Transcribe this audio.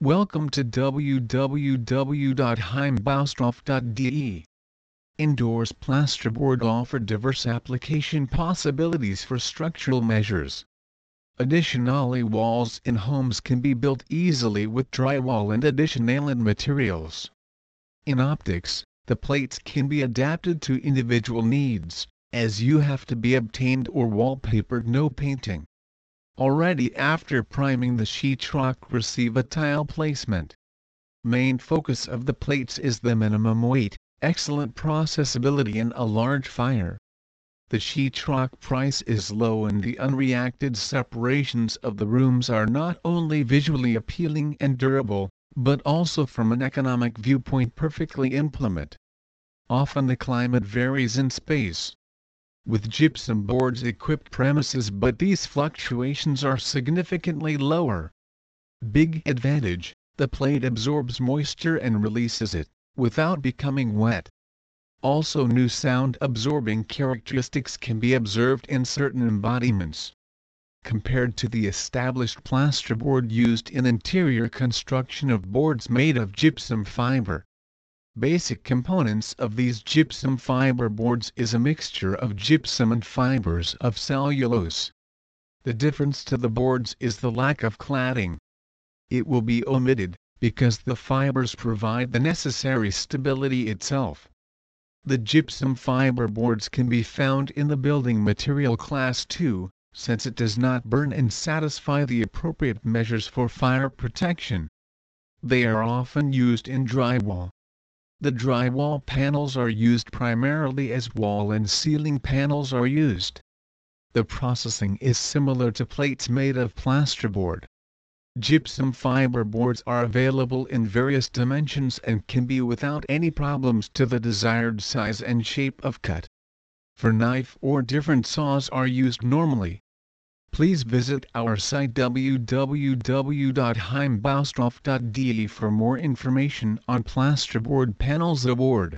Welcome to www.heimbaustoff.de. Indoors plasterboard offer diverse application possibilities for structural measures. Additionally walls in homes can be built easily with drywall and additional materials. In optics, the plates can be adapted to individual needs, as you have to be obtained or wallpapered no painting. Already after priming the sheetrock receive a tile placement. Main focus of the plates is the minimum weight, excellent processability and a large fire the sheetrock price is low and the unreacted separations of the rooms are not only visually appealing and durable, but also from an economic viewpoint perfectly implement. Often the climate varies in space. With gypsum boards equipped premises but these fluctuations are significantly lower. Big advantage, the plate absorbs moisture and releases it, without becoming wet. Also new sound absorbing characteristics can be observed in certain embodiments. Compared to the established plasterboard used in interior construction of boards made of gypsum fiber. Basic components of these gypsum fiber boards is a mixture of gypsum and fibers of cellulose. The difference to the boards is the lack of cladding. It will be omitted, because the fibers provide the necessary stability itself. The gypsum fiber boards can be found in the building material class 2, since it does not burn and satisfy the appropriate measures for fire protection. They are often used in drywall. The drywall panels are used primarily as wall and ceiling panels are used. The processing is similar to plates made of plasterboard. Gypsum fiber boards are available in various dimensions and can be without any problems to the desired size and shape of cut. For knife or different saws are used normally. Please visit our site www.heimbaustoff.de for more information on plasterboard panels aboard.